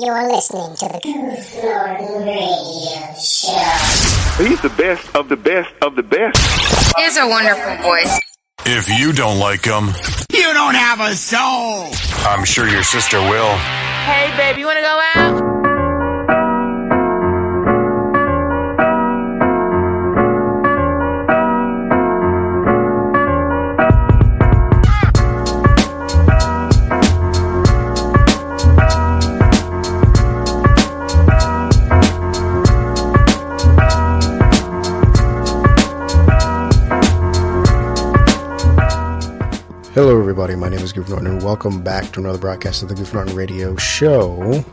You're listening to the Goof Norton Radio Show. He's the best of the best of the best. He has a wonderful voice. If you don't like him, You don't have a soul. I'm sure your sister will. Hey, babe, you want to go out? Everybody. My name is Goof Norton, and welcome back to another broadcast of the Goof Norton Radio Show.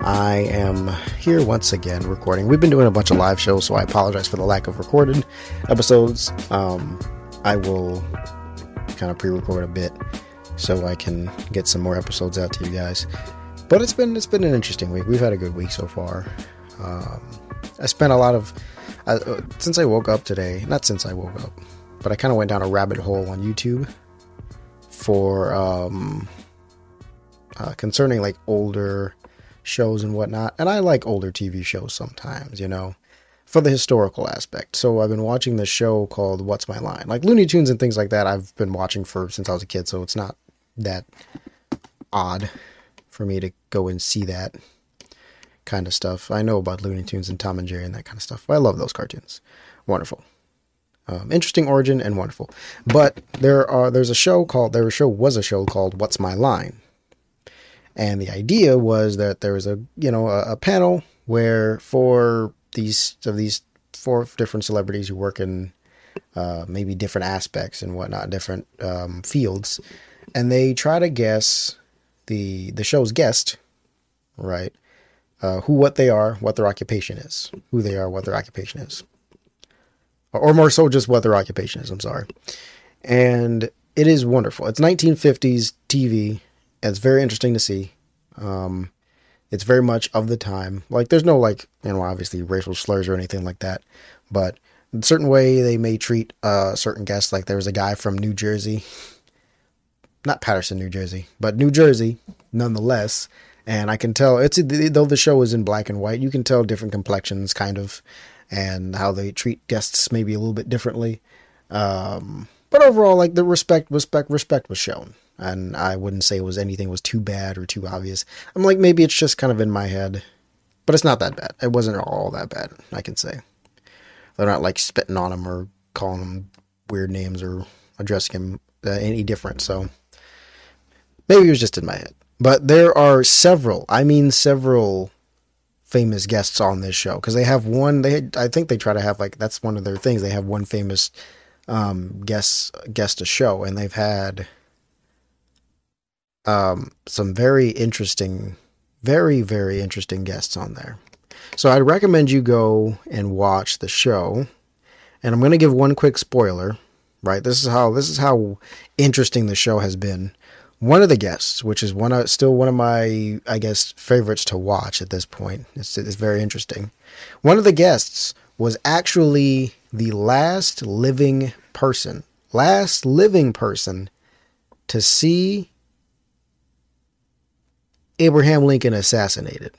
I am here once again recording. We've been doing a bunch of live shows, so I apologize for the lack of recorded episodes. Um, I will kind of pre-record a bit so I can get some more episodes out to you guys. But it's been it's been an interesting week. We've had a good week so far. Um, I spent a lot of uh, since I woke up today. Not since I woke up, but I kind of went down a rabbit hole on YouTube for um, uh, concerning like older shows and whatnot. And I like older TV shows sometimes, you know, for the historical aspect. So I've been watching this show called What's My Line, like Looney Tunes and things like that. I've been watching for since I was a kid, so it's not that odd for me to go and see that kind of stuff. I know about Looney Tunes and Tom and Jerry and that kind of stuff. I love those cartoons. Wonderful. Um, interesting origin and wonderful. But there are there's a show called there a show was a show called What's My Line, and the idea was that there was a you know a, a panel where four these of these four different celebrities who work in uh, maybe different aspects and whatnot, different um, fields, and they try to guess the the show's guest, right? Uh, who, what they are, what their occupation is, who they are, what their occupation is or more so just what their occupation is. I'm sorry. And it is wonderful. It's 1950s TV. It's very interesting to see. Um, it's very much of the time. Like, there's no, like, you know, obviously racial slurs or anything like that. But a certain way they may treat uh, certain guests. Like, there was a guy from New Jersey. Not Paterson, New Jersey, but New Jersey, nonetheless. And I can tell it's though the show is in black and white, you can tell different complexions, kind of and how they treat guests maybe a little bit differently. Um, but overall, like the respect, respect, respect was shown, and I wouldn't say it was anything was too bad or too obvious. I'm like maybe it's just kind of in my head, but it's not that bad. It wasn't all that bad. I can say they're not like spitting on him or calling him weird names or addressing him uh, any different. So maybe it was just in my head. But there are several. I mean, several famous guests on this show because they have one they I think they try to have like that's one of their things they have one famous um guest guest a show and they've had um some very interesting very very interesting guests on there. So I'd recommend you go and watch the show and I'm going to give one quick spoiler, right? This is how this is how interesting the show has been one of the guests, which is one of still one of my I guess favorites to watch at this point. It's, it's very interesting. One of the guests was actually the last living person, last living person to see Abraham Lincoln assassinated.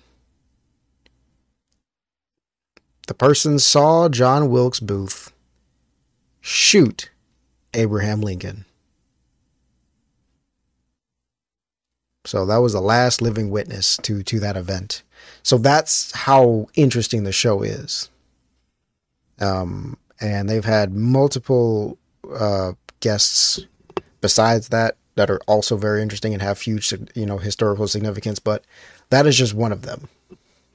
The person saw John Wilkes Booth shoot Abraham Lincoln. So that was the last living witness to to that event. So that's how interesting the show is. Um, and they've had multiple uh, guests besides that that are also very interesting and have huge, you know, historical significance. But that is just one of them.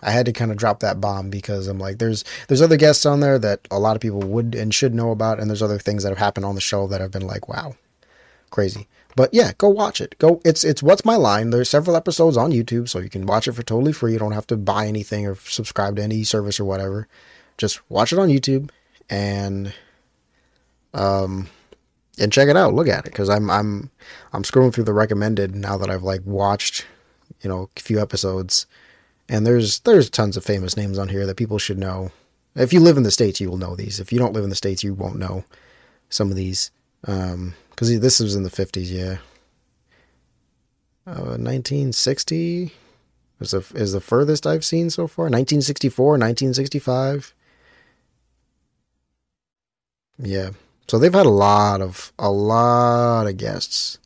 I had to kind of drop that bomb because I'm like, there's there's other guests on there that a lot of people would and should know about, and there's other things that have happened on the show that have been like, wow, crazy. But yeah, go watch it. Go. It's it's what's my line. There's several episodes on YouTube, so you can watch it for totally free. You don't have to buy anything or subscribe to any service or whatever. Just watch it on YouTube and um and check it out. Look at it because I'm I'm I'm scrolling through the recommended now that I've like watched you know a few episodes, and there's there's tons of famous names on here that people should know. If you live in the states, you will know these. If you don't live in the states, you won't know some of these. Um, because this was in the 50s, yeah. Uh, 1960, is the is the furthest I've seen so far. 1964, 1965. Yeah. So they've had a lot of a lot of guests.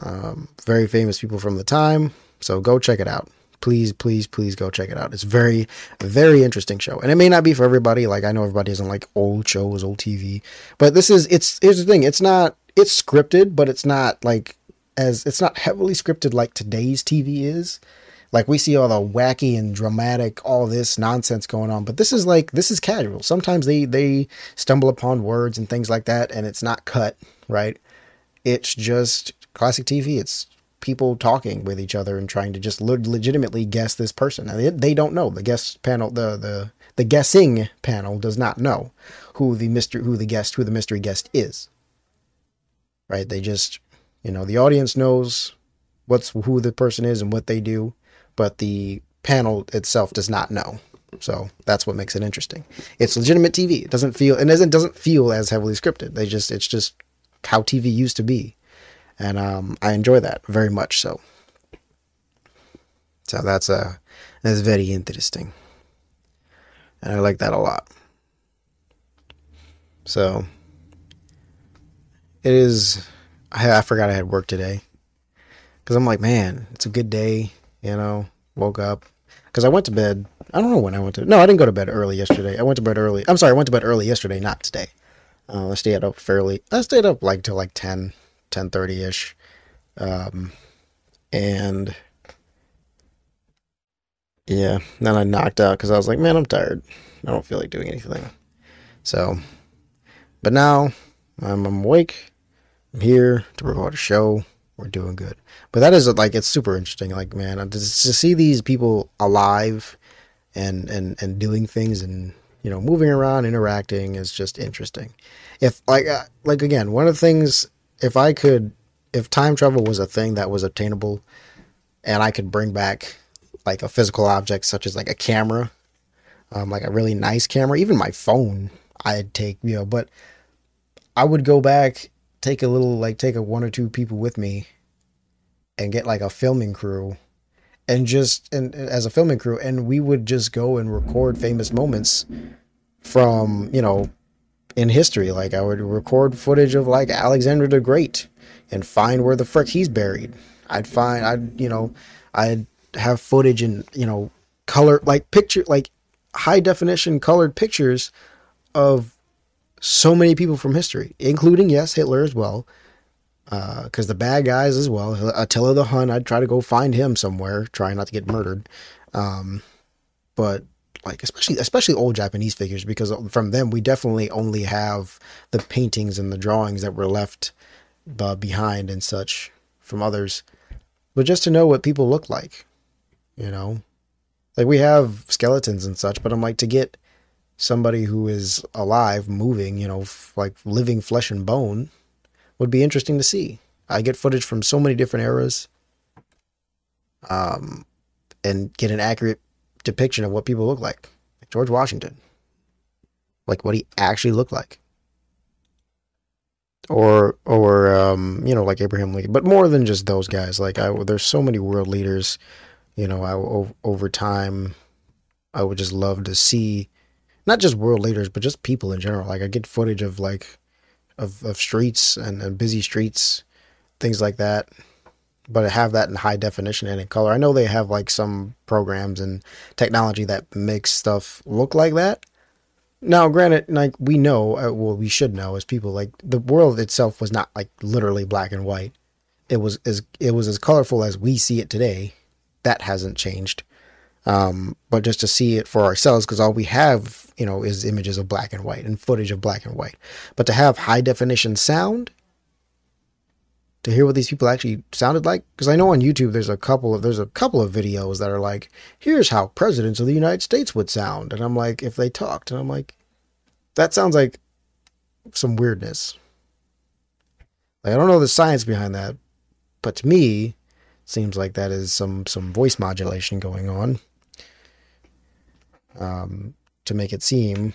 Um, very famous people from the time. So go check it out. Please, please, please go check it out. It's very, very interesting show. And it may not be for everybody. Like I know everybody doesn't like old shows, old TV. But this is it's here's the thing, it's not it's scripted, but it's not like as it's not heavily scripted like today's TV is. Like we see all the wacky and dramatic, all this nonsense going on, but this is like this is casual. Sometimes they they stumble upon words and things like that, and it's not cut right. It's just classic TV. It's people talking with each other and trying to just le- legitimately guess this person. They, they don't know. The guest panel, the the the guessing panel does not know who the mystery, who the guest, who the mystery guest is. Right? They just, you know, the audience knows what's who the person is and what they do, but the panel itself does not know. So that's what makes it interesting. It's legitimate TV. It doesn't feel and it doesn't feel as heavily scripted. They just it's just how TV used to be and um, I enjoy that very much. So, so that's uh, that's very interesting, and I like that a lot. So, it is. I, I forgot I had work today because I'm like, man, it's a good day. You know, woke up because I went to bed. I don't know when I went to. No, I didn't go to bed early yesterday. I went to bed early. I'm sorry, I went to bed early yesterday, not today. Uh, I stayed up fairly. I stayed up like till like ten, 10:30 ish, um, and yeah, then I knocked out because I was like, man, I'm tired. I don't feel like doing anything. So, but now I'm, I'm awake. I'm here to record a show. We're doing good. But that is like it's super interesting. Like man, to, to see these people alive and and and doing things and you know moving around, interacting is just interesting. If like uh, like again, one of the things if I could, if time travel was a thing that was obtainable, and I could bring back like a physical object such as like a camera, um, like a really nice camera, even my phone, I'd take, you know, but I would go back, take a little, like take a one or two people with me, and get like a filming crew, and just and as a filming crew, and we would just go and record famous moments from you know in history. Like I would record footage of like Alexander the Great and find where the frick he's buried. I'd find I'd you know I'd have footage and you know color like picture like high definition colored pictures of so many people from history, including yes Hitler as well. Because uh, the bad guys as well, Attila the Hun, I'd try to go find him somewhere, try not to get murdered. Um, but like especially especially old Japanese figures because from them we definitely only have the paintings and the drawings that were left uh, behind and such from others. But just to know what people look like, you know, like we have skeletons and such, but I'm like to get somebody who is alive, moving, you know, f- like living flesh and bone would be interesting to see. I get footage from so many different eras um, and get an accurate depiction of what people look like. like George Washington, like what he actually looked like, or or um, you know like Abraham Lincoln, but more than just those guys. Like I, there's so many world leaders. You know, I over time, I would just love to see, not just world leaders, but just people in general. Like I get footage of like, of of streets and, and busy streets, things like that but to have that in high definition and in color. I know they have like some programs and technology that makes stuff look like that. Now, granted, like we know, uh, well, we should know as people, like the world itself was not like literally black and white. It was as it was as colorful as we see it today. That hasn't changed. Um, but just to see it for ourselves, because all we have, you know, is images of black and white and footage of black and white. But to have high definition sound to hear what these people actually sounded like? Because I know on YouTube there's a couple of there's a couple of videos that are like here's how presidents of the United States would sound. And I'm like if they talked and I'm like that sounds like some weirdness. Like I don't know the science behind that but to me seems like that is some some voice modulation going on um to make it seem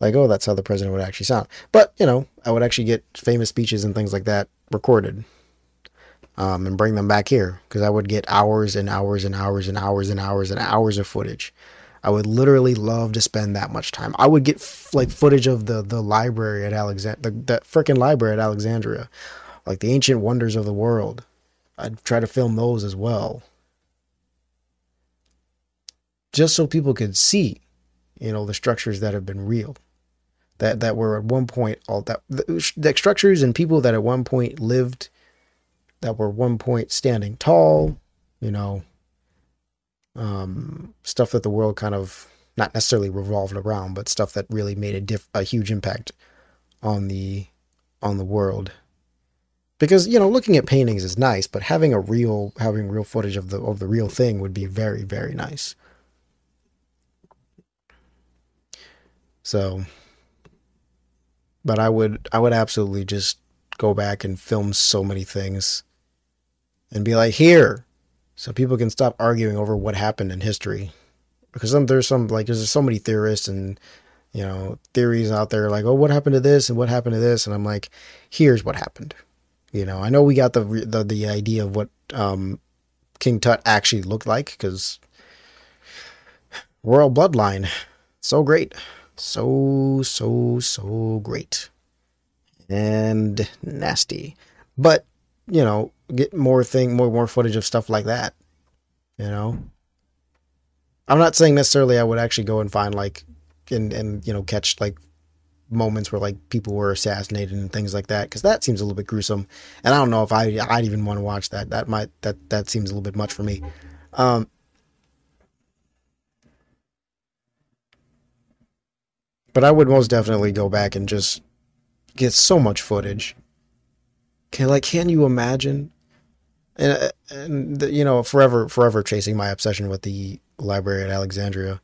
like oh that's how the president would actually sound but you know I would actually get famous speeches and things like that recorded. um, and bring them back here because I would get hours and hours and hours and hours and hours and hours of footage. I would literally love to spend that much time. I would get f- like footage of the the library at Alexandria, the, the freaking library at Alexandria, like the ancient wonders of the world. I'd try to film those as well, just so people could see, you know, the structures that have been real, that that were at one point all that the, structures and people that at one point lived, that were one point standing tall, you know, um, stuff that the world kind of not necessarily revolved around, but stuff that really made a diff- a huge impact on the on the world. Because you know, looking at paintings is nice, but having a real having real footage of the of the real thing would be very very nice. So, but I would I would absolutely just go back and film so many things and be like, here, so people can stop arguing over what happened in history. Because some, there's some like there's so many theorists and you know theories out there like oh what happened to this and what happened to this? And i'm like here's what happened. You know i know we got the the, the idea of what um, king tut actually looked like because royal bloodline so great so so so great and nasty. But you know get more thing more more footage of stuff like that you know? I'm not saying necessarily i would actually go and find like and and you know catch like moments where like people were assassinated and things like that because that seems a little bit gruesome. And i don't know if i i'd even want to watch that. That might that that seems a little bit much for me. Um but i would most definitely go back and just get so much footage. Can like can you imagine? And and you know forever forever chasing my obsession with the library at Alexandria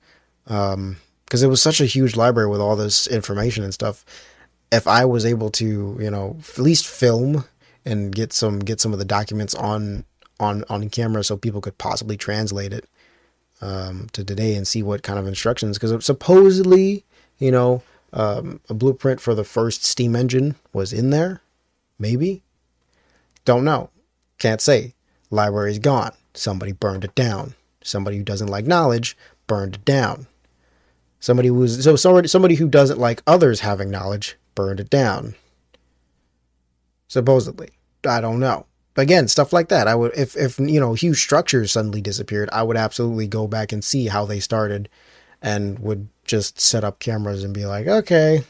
um because it was such a huge library with all this information and stuff. If I was able to you know at least film and get some get some of the documents on on on camera so people could possibly translate it um, to today and see what kind of instructions because supposedly you know um, a blueprint for the first steam engine was in there maybe don't know can't say. Library's gone. Somebody burned it down. Somebody who doesn't like knowledge burned it down. Somebody who's so somebody somebody who doesn't like others having knowledge burned it down. Supposedly. I don't know. Again, stuff like that. I would if if you know huge structures suddenly disappeared, I would absolutely go back and see how they started and would just set up cameras and be like, okay,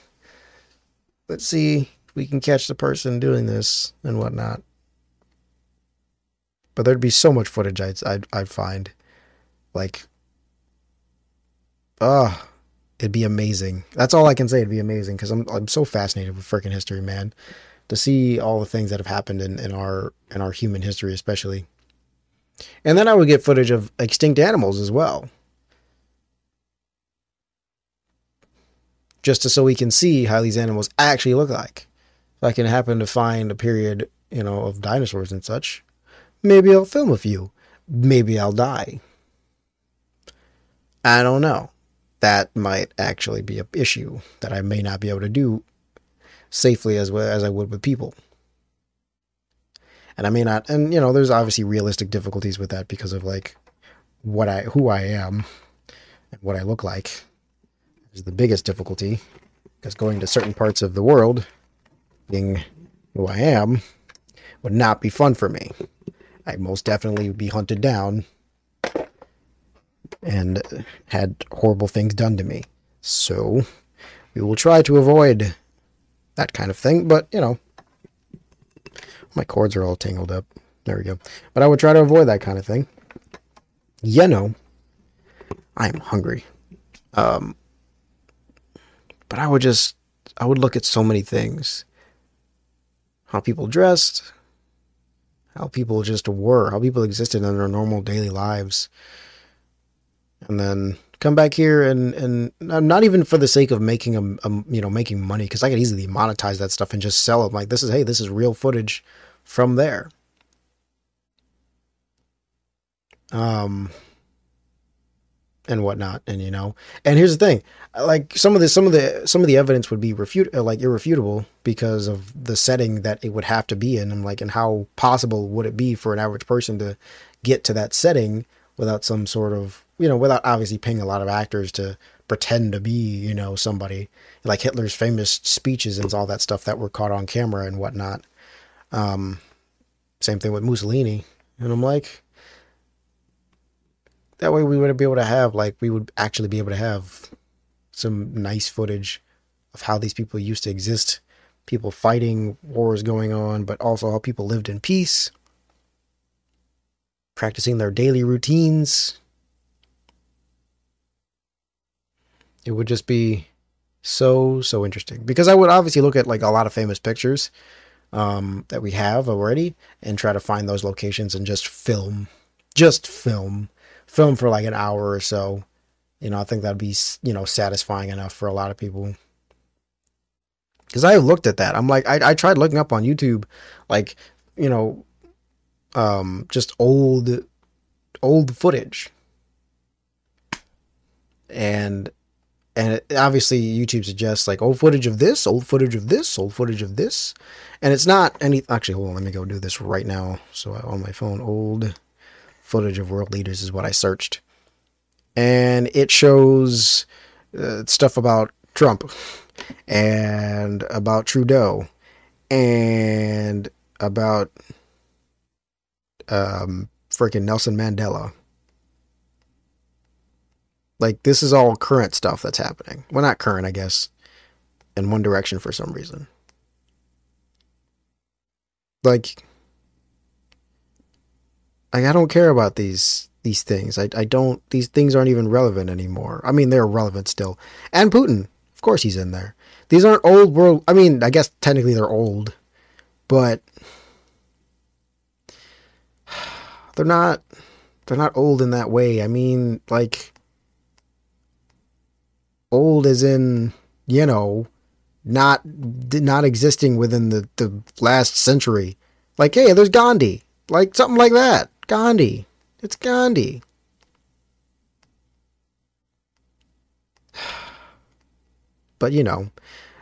let's see if we can catch the person doing this and whatnot but there'd be so much footage I'd I'd, I'd find, like, ah, uh, it'd be amazing. That's all I can say. It'd be amazing because I'm I'm so fascinated with freaking history, man. To see all the things that have happened in, in our in our human history, especially. And then I would get footage of extinct animals as well. Just to, so we can see how these animals actually look like. If I can happen to find a period, you know, of dinosaurs and such, Maybe I'll film a few. Maybe I'll die. I don't know. That might actually be an issue that I may not be able to do safely as well as I would with people. And I may not, and you know, there's obviously realistic difficulties with that because of like what I, who I am, and what I look like is the biggest difficulty. Because going to certain parts of the world, being who I am, would not be fun for me. I most definitely would be hunted down and had horrible things done to me. So we will try to avoid that kind of thing, but you know, my cords are all tangled up. There we go. But I would try to avoid that kind of thing. You know, I am hungry. Um, but I would just, I would look at so many things. How people dressed, how people just were, how people existed in their normal daily lives. And then come back here and and not even for the sake of making a, a you know making money because I could easily monetize that stuff and just sell it like this is hey this is real footage from there. Um, and whatnot and you know. And here's the thing like some of the some of the some of the evidence would be refute uh, like irrefutable because of the setting that it would have to be in and like and how possible would it be for an average person to get to that setting without some sort of you know without obviously paying a lot of actors to pretend to be you know somebody. Like hitler's famous speeches and all that stuff that were caught on camera and whatnot. Um same thing with mussolini. And i'm like that way we would be able to have like we would actually be able to have some nice footage of how these people used to exist people fighting wars going on but also how people lived in peace practicing their daily routines. It would just be so so interesting. Because i would obviously look at like a lot of famous pictures um, that we have already and try to find those locations and just film just film film for like an hour or so. You know, I think that'd be, you know, satisfying enough for a lot of people. Cause I looked at that. I'm like, I, I tried looking up on YouTube, like, you know, um, just old, old footage. And, and it, obviously YouTube suggests like old footage of this, old footage of this, old footage of this. And it's not any, actually, hold on, let me go do this right now. So on my phone, old footage of world leaders is what I searched. And it shows uh, stuff about Trump and about Trudeau and about um freaking Nelson Mandela. Like this is all current stuff that's happening. Well, not current, I guess, in one direction for some reason. Like like I don't care about these these things. I I don't these things aren't even relevant anymore. I mean they're relevant still. And Putin, of course he's in there. These aren't old world I mean, I guess technically they're old, but they're not they're not old in that way. I mean, like old as in, you know, not not existing within the the last century. Like, hey, there's Gandhi. Like something like that. Gandhi. It's Gandhi. But, you know,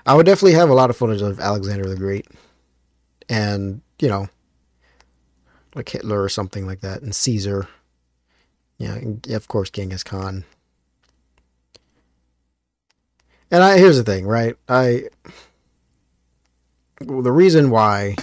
I would definitely have a lot of footage of Alexander the Great. And, you know, like Hitler or something like that. And Caesar. Yeah, and of course, Genghis Khan. And I here's the thing, right? I well, the reason why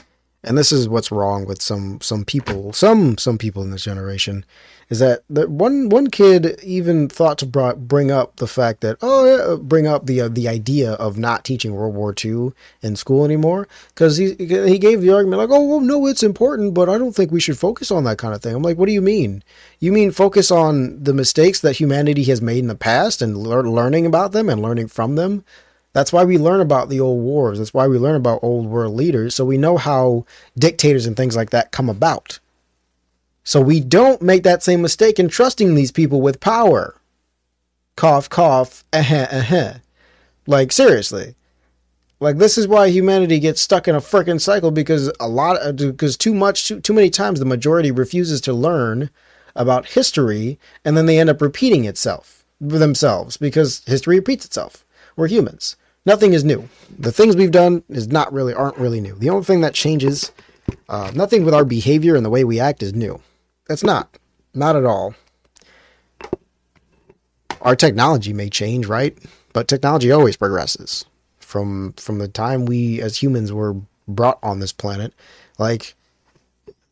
and this is what's wrong with some some people some some people in this generation is that the one one kid even thought to brought, bring up the fact that oh yeah, bring up the uh, the idea of not teaching World War II in school anymore. Because he he gave the argument like oh well, no it's important but I don't think we should focus on that kind of thing. I'm like what do you mean? You mean focus on the mistakes that humanity has made in the past and lear- learning about them and learning from them that's why we learn about the old wars. That's why we learn about old world leaders. So we know how dictators and things like that come about. So we don't make that same mistake in trusting these people with power. Cough, cough, uh-huh, uh-huh. Like, seriously. Like, this is why humanity gets stuck in a freaking cycle because a lot of, because too much, too, too many times the majority refuses to learn about history and then they end up repeating itself themselves because history repeats itself. We're humans. Nothing is new. The things we've done is not really aren't really new. The only thing that changes, uh, nothing with our behavior and the way we act is new. That's not, not at all. Our technology may change, right? But technology always progresses. From from the time we as humans were brought on this planet, like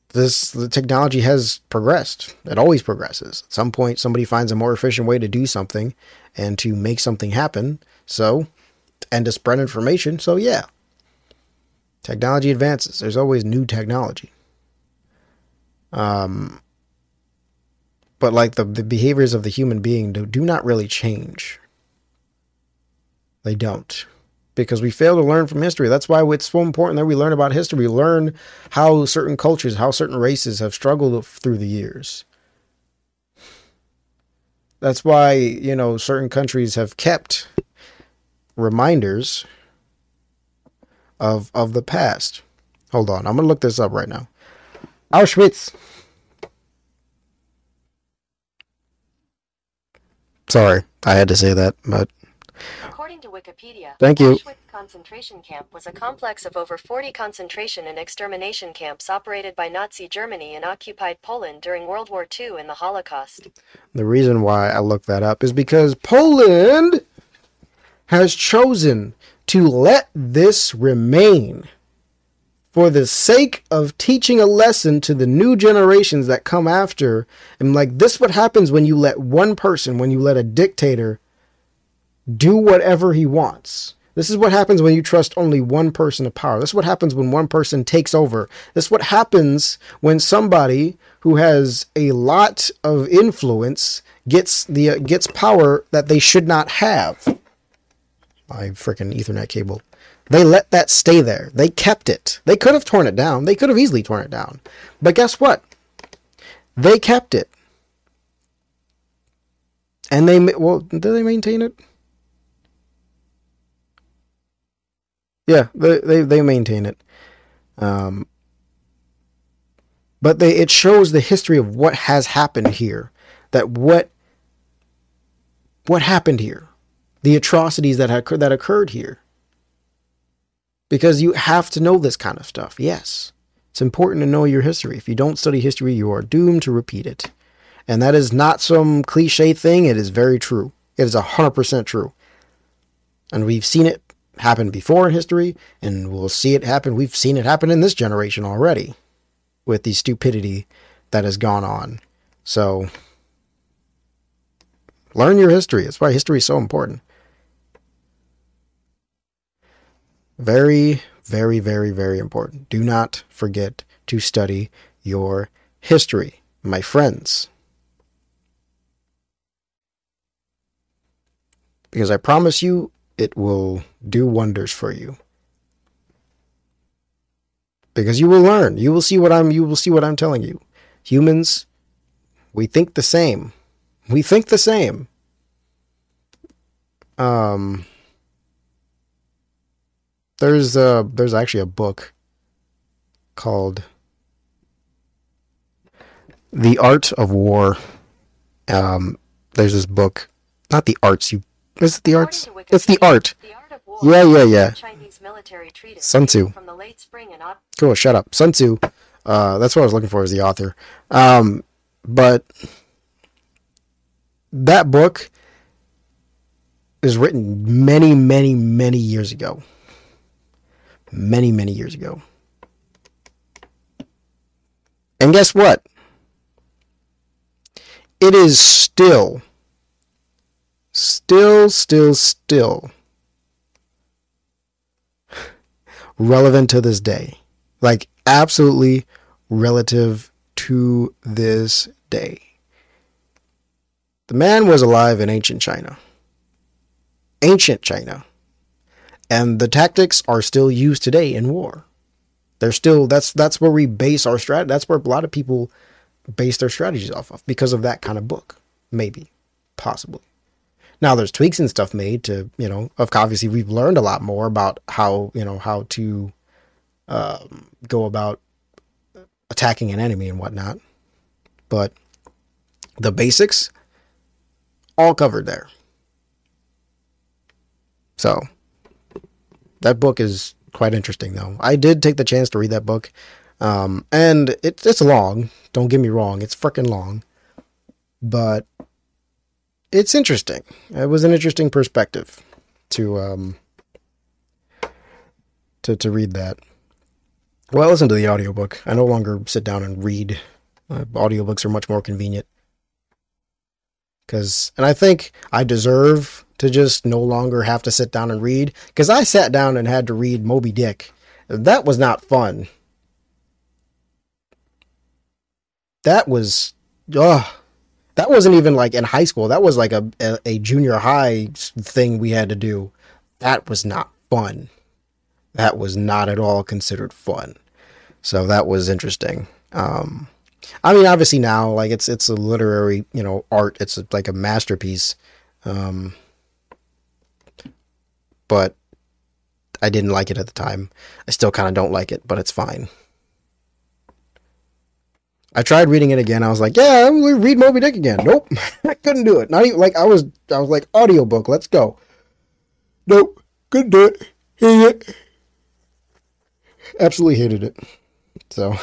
this the technology has progressed. It always progresses. At some point somebody finds a more efficient way to do something and to make something happen. So and to spread information. So yeah, technology advances. There's always new technology. Um, but like the, the behaviors of the human being do, do not really change. They don't. Because we fail to learn from history. That's why it's so important that we learn about history. We learn how certain cultures, how certain races have struggled through the years. That's why, you know, certain countries have kept reminders of of the past. Hold on, I'm gonna look this up right now. Auschwitz. Sorry, I had to say that, but According to Wikipedia, Thank you. Auschwitz concentration camp was a complex of over 40 concentration and extermination camps operated by Nazi Germany in occupied Poland during World War II and the Holocaust. the reason why I looked that up is because Poland has chosen to let this remain for the sake of teaching a lesson to the new generations that come after. And like this is what happens when you let one person, when you let a dictator do whatever he wants. This is what happens when you trust only one person of power. This is what happens when one person takes over. This is what happens when somebody who has a lot of influence gets the uh, gets power that they should not have. My freaking Ethernet cable. They let that stay there. They kept it. They could have torn it down. They could have easily torn it down. But guess what? They kept it. And they well, did they maintain it? Yeah, they they, they maintain it. Um, but they it shows the history of what has happened here. That what what happened here, the atrocities that had, that occurred here. Because you have to know this kind of stuff. Yes, it's important to know your history. If you don't study history, you are doomed to repeat it. And that is not some cliche thing. It is very true. It is 100% true. And we've seen it happen before in history, and we'll see it happen. We've seen it happen in this generation already with the stupidity that has gone on. So, learn your history. That's why history is so important. Very, very, very, very important. Do not forget to study your history, my friends. Because I promise you, it will do wonders for you. Because you will learn. You will see what I'm you will see what I'm telling you. Humans, we think the same. We think the same. Um there's a there's actually a book called The Art of War. Um there's this book, not the arts you is it the arts? It's the art. The Art War Yeah, yeah, yeah. Chinese military treatise Sun Tzu. from the late spring and autumn. Cool, shut up. Sun Tzu. Uh, that's what I was looking for as the author. Um, but that book is written many, many, many years ago. Many, many years ago. And guess what? It is still, still, still, still relevant to this day. Like, absolutely relative to this day. The man was alive in ancient China. Ancient China. And the tactics are still used today in war. They're still that's that's where we base our strat that's where a lot of people base their strategies off of because of that kind of book. Maybe. Possibly. Now there's tweaks and stuff made to, you know, of obviously we've learned a lot more about how, you know, how to um, go about attacking an enemy and whatnot. But the basics all covered there. So that book is quite interesting though. I did take the chance to read that book. Um, and it, it's long. Don't get me wrong. It's freaking long. But it's interesting. It was an interesting perspective to um to to read that. Well, I listen to the audiobook. I no longer sit down and read. Uh, audiobooks are much more convenient. Cause and I think I deserve to just no longer have to sit down and read. Cause I sat down and had to read Moby Dick. That was not fun. That was ugh that wasn't even like in high school. That was like a, a, a junior high thing we had to do. That was not fun. That was not at all considered fun. So that was interesting. Um, I mean, obviously now, like it's it's a literary, you know, art. It's like a masterpiece. Um, but I didn't like it at the time. I still kind of don't like it, but it's fine. I tried reading it again. I was like, yeah, I'm read Moby Dick again. Nope. I couldn't do it. Not even like I was I was like audiobook, let's go. Nope. Couldn't do it. Hate it. Absolutely hated it. So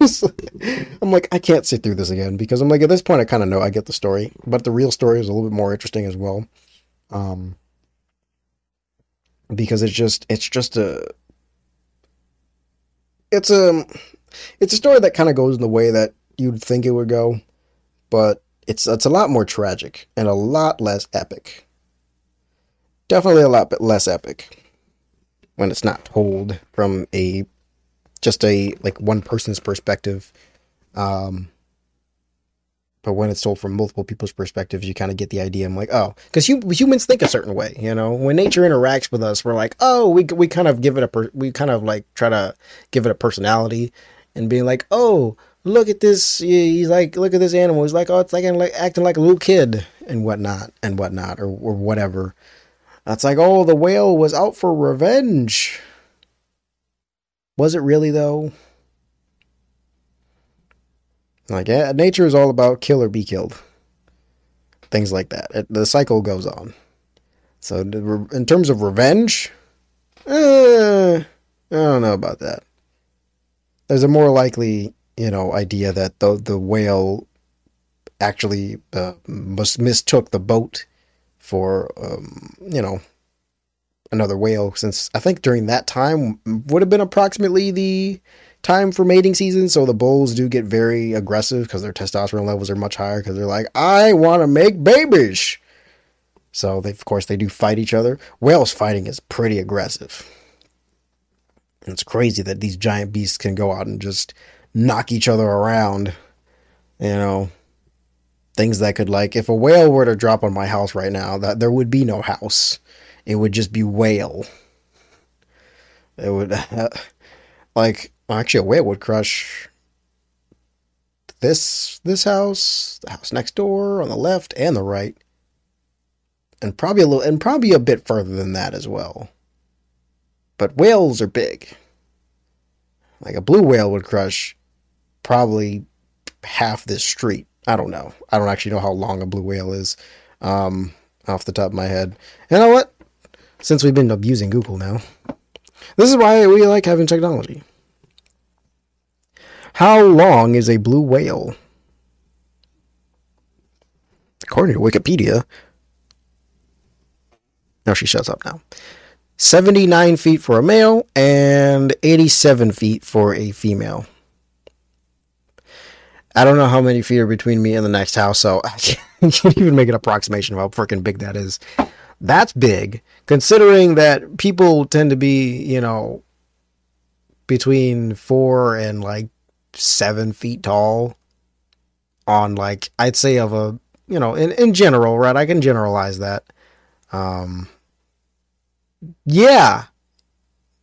I'm like, I can't sit through this again because I'm like, at this point, I kind of know I get the story, but the real story is a little bit more interesting as well. Um, because it's just, it's just a, it's a, it's a story that kind of goes in the way that you'd think it would go, but it's, it's a lot more tragic and a lot less epic. Definitely a lot less epic when it's not told from a just a like one person's perspective. Um, but when it's told from multiple people's perspectives, you kind of get the idea. I'm like, oh, because humans think a certain way, you know. When nature interacts with us, we're like, oh, we we kind of give it a per- we kind of like try to give it a personality, and being like, oh, look at this. He's like, look at this animal. He's like, oh, it's like, like acting like a little kid and whatnot and whatnot or or whatever. That's like, oh, the whale was out for revenge. Was it really though? Like yeah, nature is all about kill or be killed. Things like that. The cycle goes on. So in terms of revenge, uh, I don't know about that. There's a more likely, you know, idea that the the whale actually uh, mistook the boat for, um, you know, another whale since I think during that time would have been approximately the time for mating season. So the bulls do get very aggressive because their testosterone levels are much higher because they're like, I want to make babies. So they, of course, they do fight each other. Whales fighting is pretty aggressive. It's crazy that these giant beasts can go out and just knock each other around. You know, things that could like if a whale were to drop on my house right now, that there would be no house it would just be whale. It would, uh, actually, a whale would crush this this house, the house next door, on the left and the right, and probably a little, and probably a bit further than that as well. But whales are big. Like a blue whale would crush probably half this street. I don't know. I don't actually know how long a blue whale is um, off the top of my head. You know what? since we've been abusing Google now. This is why we like having technology. How long is a blue whale? According to Wikipedia. No, she shuts up now. 79 feet for a male and 87 feet for a female. I don't know how many feet are between me and the next house, so I can't even make an approximation of how freaking big that is. That's big, considering that people tend to be, you know, between four and like seven feet tall on like I'd say of a you know in in general right? I can generalize that. Um yeah.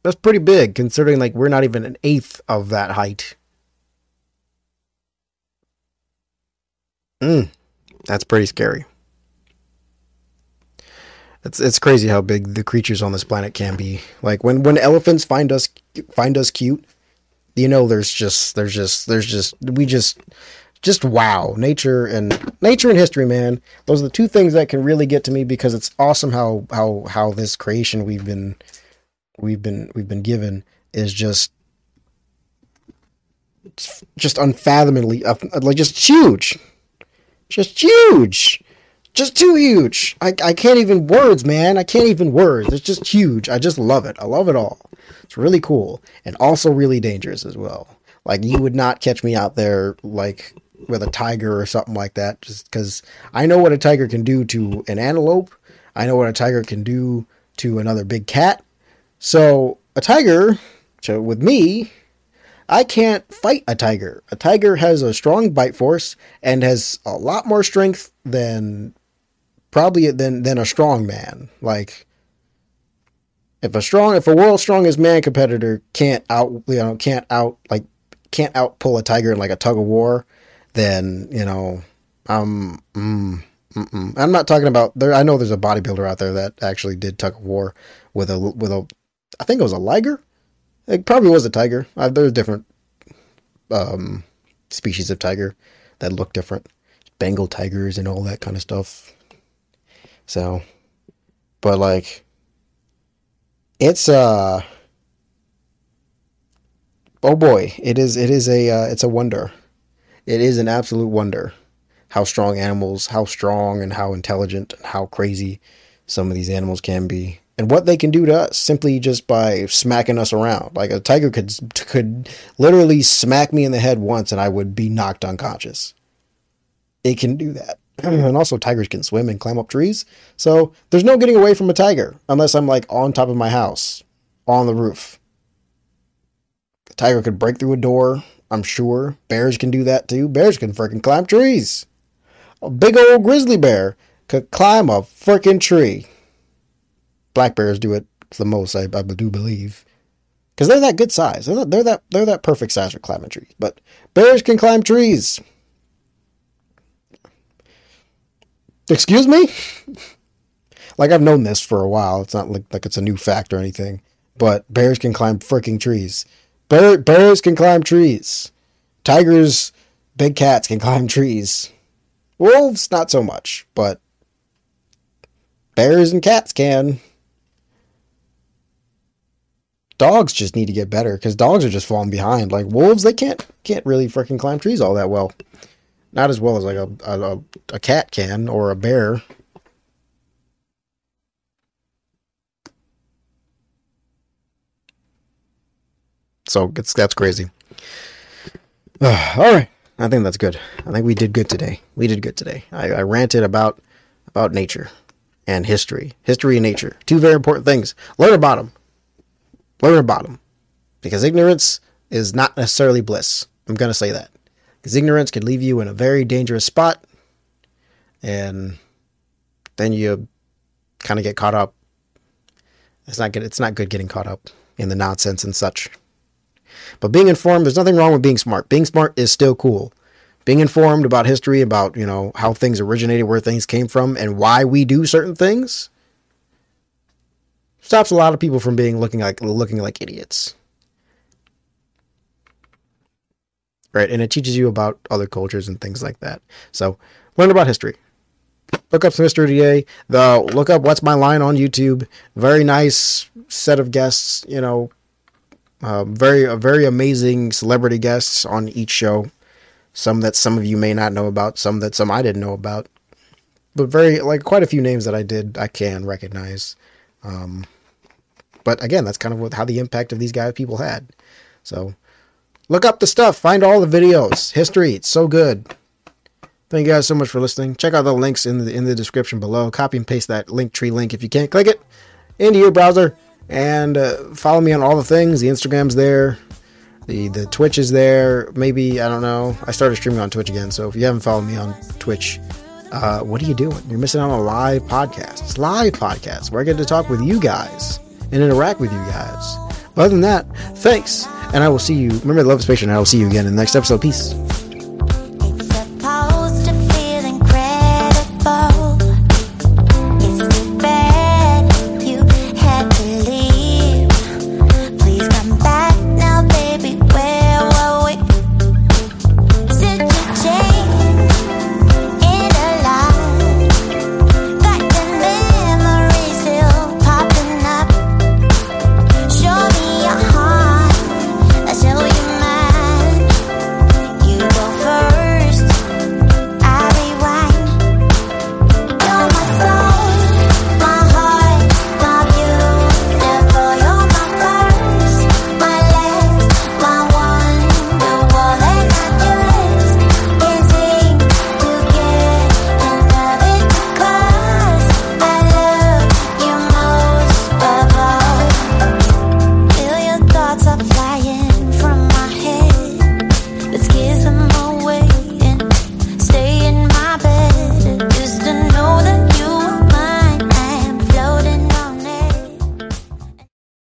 That's pretty big considering like we're not even an eighth of that height. Mm, that's pretty scary. It's it's crazy how big the creatures on this planet can be. Like when when elephants find us find us cute, you know there's just there's just there's just we just just wow. Nature and nature and history man. Those are the two things that can really get to me because it's awesome how how how this creation we've been we've been we've been given is just it's just unfathomably uh, like just huge. Just huge just too huge. I, I can't even words, man. I can't even words. It's just huge. I just love it. I love it all. It's really cool and also really dangerous as well. Like you would not catch me out there like with a tiger or something like that just cuz I know what a tiger can do to an antelope. I know what a tiger can do to another big cat. So, a tiger so with me I can't fight a tiger. A tiger has a strong bite force and has a lot more strength than probably than than a strong man. Like if a strong if a world strongest man competitor can't out you know can't out like can't out pull a tiger in like a tug of war, then you know um mm, I'm not talking about there. I know there's a bodybuilder out there that actually did tug of war with a with a I think it was a liger. It probably was a tiger. Uh, there's different um species of tiger that look different. Bengal tigers and all that kind of stuff. So, but like, it's uh, oh boy, it is it is a uh, it's a wonder. It is an absolute wonder how strong animals, how strong and how intelligent and how crazy some of these animals can be and what they can do to us simply just by smacking us around. Like a tiger could could literally smack me in the head once and I would be knocked unconscious. It can do that. and also tigers can swim and climb up trees. So there's no getting away from a tiger unless I'm like on top of my house, on the roof. A tiger could break through a door, I'm sure. Bears can do that too. Bears can freaking climb trees. A big old grizzly bear could climb a freaking tree black bears do it the most. I, I do believe because they're that good size. They're, they're that they're that perfect size for climbing trees. But bears can climb trees. Excuse me. like I've known this for a while. It's not like like it's a new fact or anything. But bears can climb freaking trees. Bear, bears can climb trees. Tigers, big cats can climb trees. Wolves, not so much, but bears and cats can dogs just need to get better because dogs are just falling behind. Like wolves, they can't can't really freaking climb trees all that well. Not as well as like a a, a cat can or a bear. So it's that's crazy. all right, I think that's good. I think we did good today. We did good today. I, I ranted about about nature and history, history and nature, two very important things. Learn about them learn about them. Because ignorance is not necessarily bliss. I'm going to say that. Because ignorance can leave you in a very dangerous spot. And then you kind of get caught up. It's not good. It's not good getting caught up in the nonsense and such. But being informed, there's nothing wrong with being smart. Being smart is still cool. Being informed about history, about, you know, how things originated, where things came from, and why we do certain things stops a lot of people from being looking like looking like idiots. Right, and it teaches you about other cultures and things like that. So, learn about history. Look up history today. The look up what's my line on YouTube. Very nice set of guests. You know, uh, very uh, very amazing celebrity guests on each show. Some that some of you may not know about. Some that some I didn't know about. But very like quite a few names that I did I can recognize. Um, but again, that's kind of what, how the impact of these guys people had. So look up the stuff, find all the videos, history. It's so good. Thank you guys so much for listening. Check out the links in the in the description below. Copy and paste that Linktree link if you can't click it into your browser, and uh, follow me on all the things. The Instagram's there, the the Twitch is there. Maybe I don't know. I started streaming on Twitch again, so if you haven't followed me on Twitch, uh, what are you doing? You're missing out on a live podcast. It's live podcast where I get to talk with you guys and interact with you guys. Other than that, thanks, and I will see you. Remember, love is patient, I will see you again in the next episode. Peace.